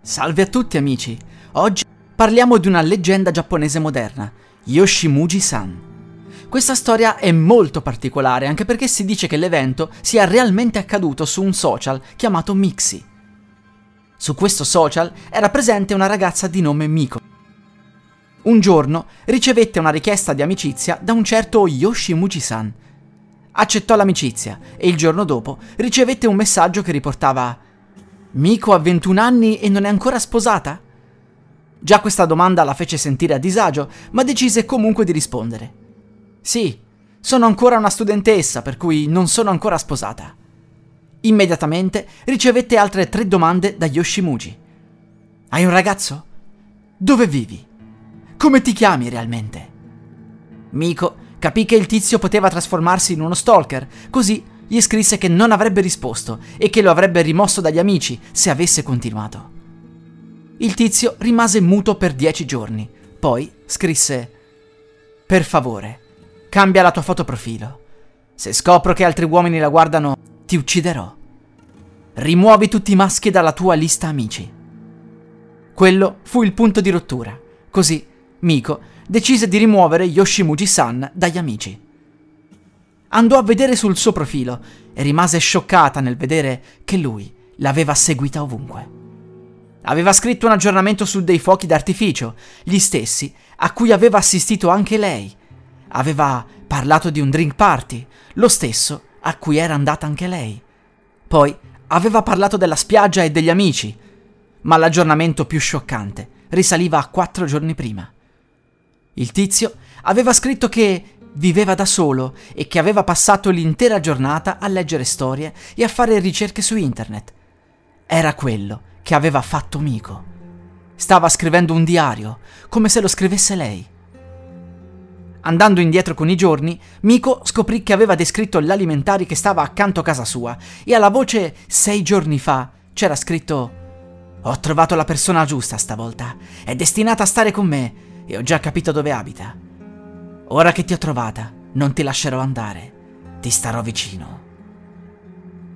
Salve a tutti amici! Oggi parliamo di una leggenda giapponese moderna, Yoshimuji-san. Questa storia è molto particolare anche perché si dice che l'evento sia realmente accaduto su un social chiamato Mixi. Su questo social era presente una ragazza di nome Miko. Un giorno ricevette una richiesta di amicizia da un certo Yoshimuji-san. Accettò l'amicizia e il giorno dopo ricevette un messaggio che riportava Miko ha 21 anni e non è ancora sposata? Già questa domanda la fece sentire a disagio, ma decise comunque di rispondere. Sì, sono ancora una studentessa, per cui non sono ancora sposata. Immediatamente ricevette altre tre domande da Yoshimuji. Hai un ragazzo? Dove vivi? Come ti chiami realmente? Miko capì che il tizio poteva trasformarsi in uno stalker, così gli scrisse che non avrebbe risposto e che lo avrebbe rimosso dagli amici se avesse continuato. Il tizio rimase muto per dieci giorni, poi scrisse Per favore, cambia la tua foto profilo. Se scopro che altri uomini la guardano, ti ucciderò. Rimuovi tutti i maschi dalla tua lista amici. Quello fu il punto di rottura. Così Miko decise di rimuovere Yoshimuji-san dagli amici. Andò a vedere sul suo profilo e rimase scioccata nel vedere che lui l'aveva seguita ovunque. Aveva scritto un aggiornamento su dei fuochi d'artificio, gli stessi a cui aveva assistito anche lei. Aveva parlato di un drink party, lo stesso a cui era andata anche lei. Poi aveva parlato della spiaggia e degli amici, ma l'aggiornamento più scioccante risaliva a quattro giorni prima. Il tizio aveva scritto che viveva da solo e che aveva passato l'intera giornata a leggere storie e a fare ricerche su internet. Era quello che aveva fatto Miko. Stava scrivendo un diario, come se lo scrivesse lei. Andando indietro con i giorni, Miko scoprì che aveva descritto l'alimentari che stava accanto a casa sua e alla voce sei giorni fa c'era scritto Ho trovato la persona giusta stavolta, è destinata a stare con me e ho già capito dove abita. Ora che ti ho trovata, non ti lascerò andare. Ti starò vicino.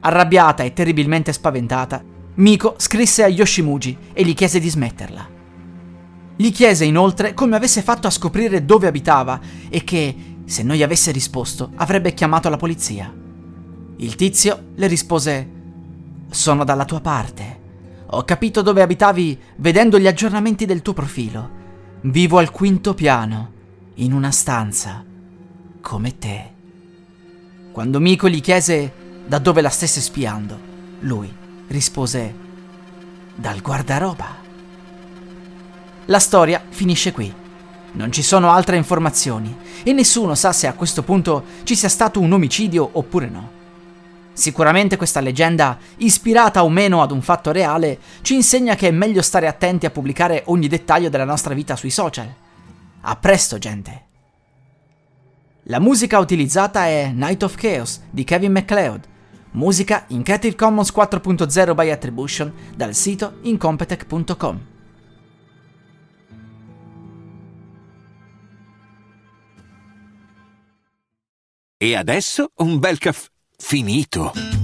Arrabbiata e terribilmente spaventata, Miko scrisse a Yoshimuji e gli chiese di smetterla. Gli chiese inoltre come avesse fatto a scoprire dove abitava e che, se non gli avesse risposto, avrebbe chiamato la polizia. Il tizio le rispose: Sono dalla tua parte. Ho capito dove abitavi vedendo gli aggiornamenti del tuo profilo. Vivo al quinto piano in una stanza, come te. Quando Miko gli chiese da dove la stesse spiando, lui rispose dal guardaroba. La storia finisce qui. Non ci sono altre informazioni e nessuno sa se a questo punto ci sia stato un omicidio oppure no. Sicuramente questa leggenda, ispirata o meno ad un fatto reale, ci insegna che è meglio stare attenti a pubblicare ogni dettaglio della nostra vita sui social. A presto, gente! La musica utilizzata è Night of Chaos di Kevin MacLeod, musica in Creative Commons 4.0 by Attribution dal sito incompetech.com. E adesso un bel caffè finito.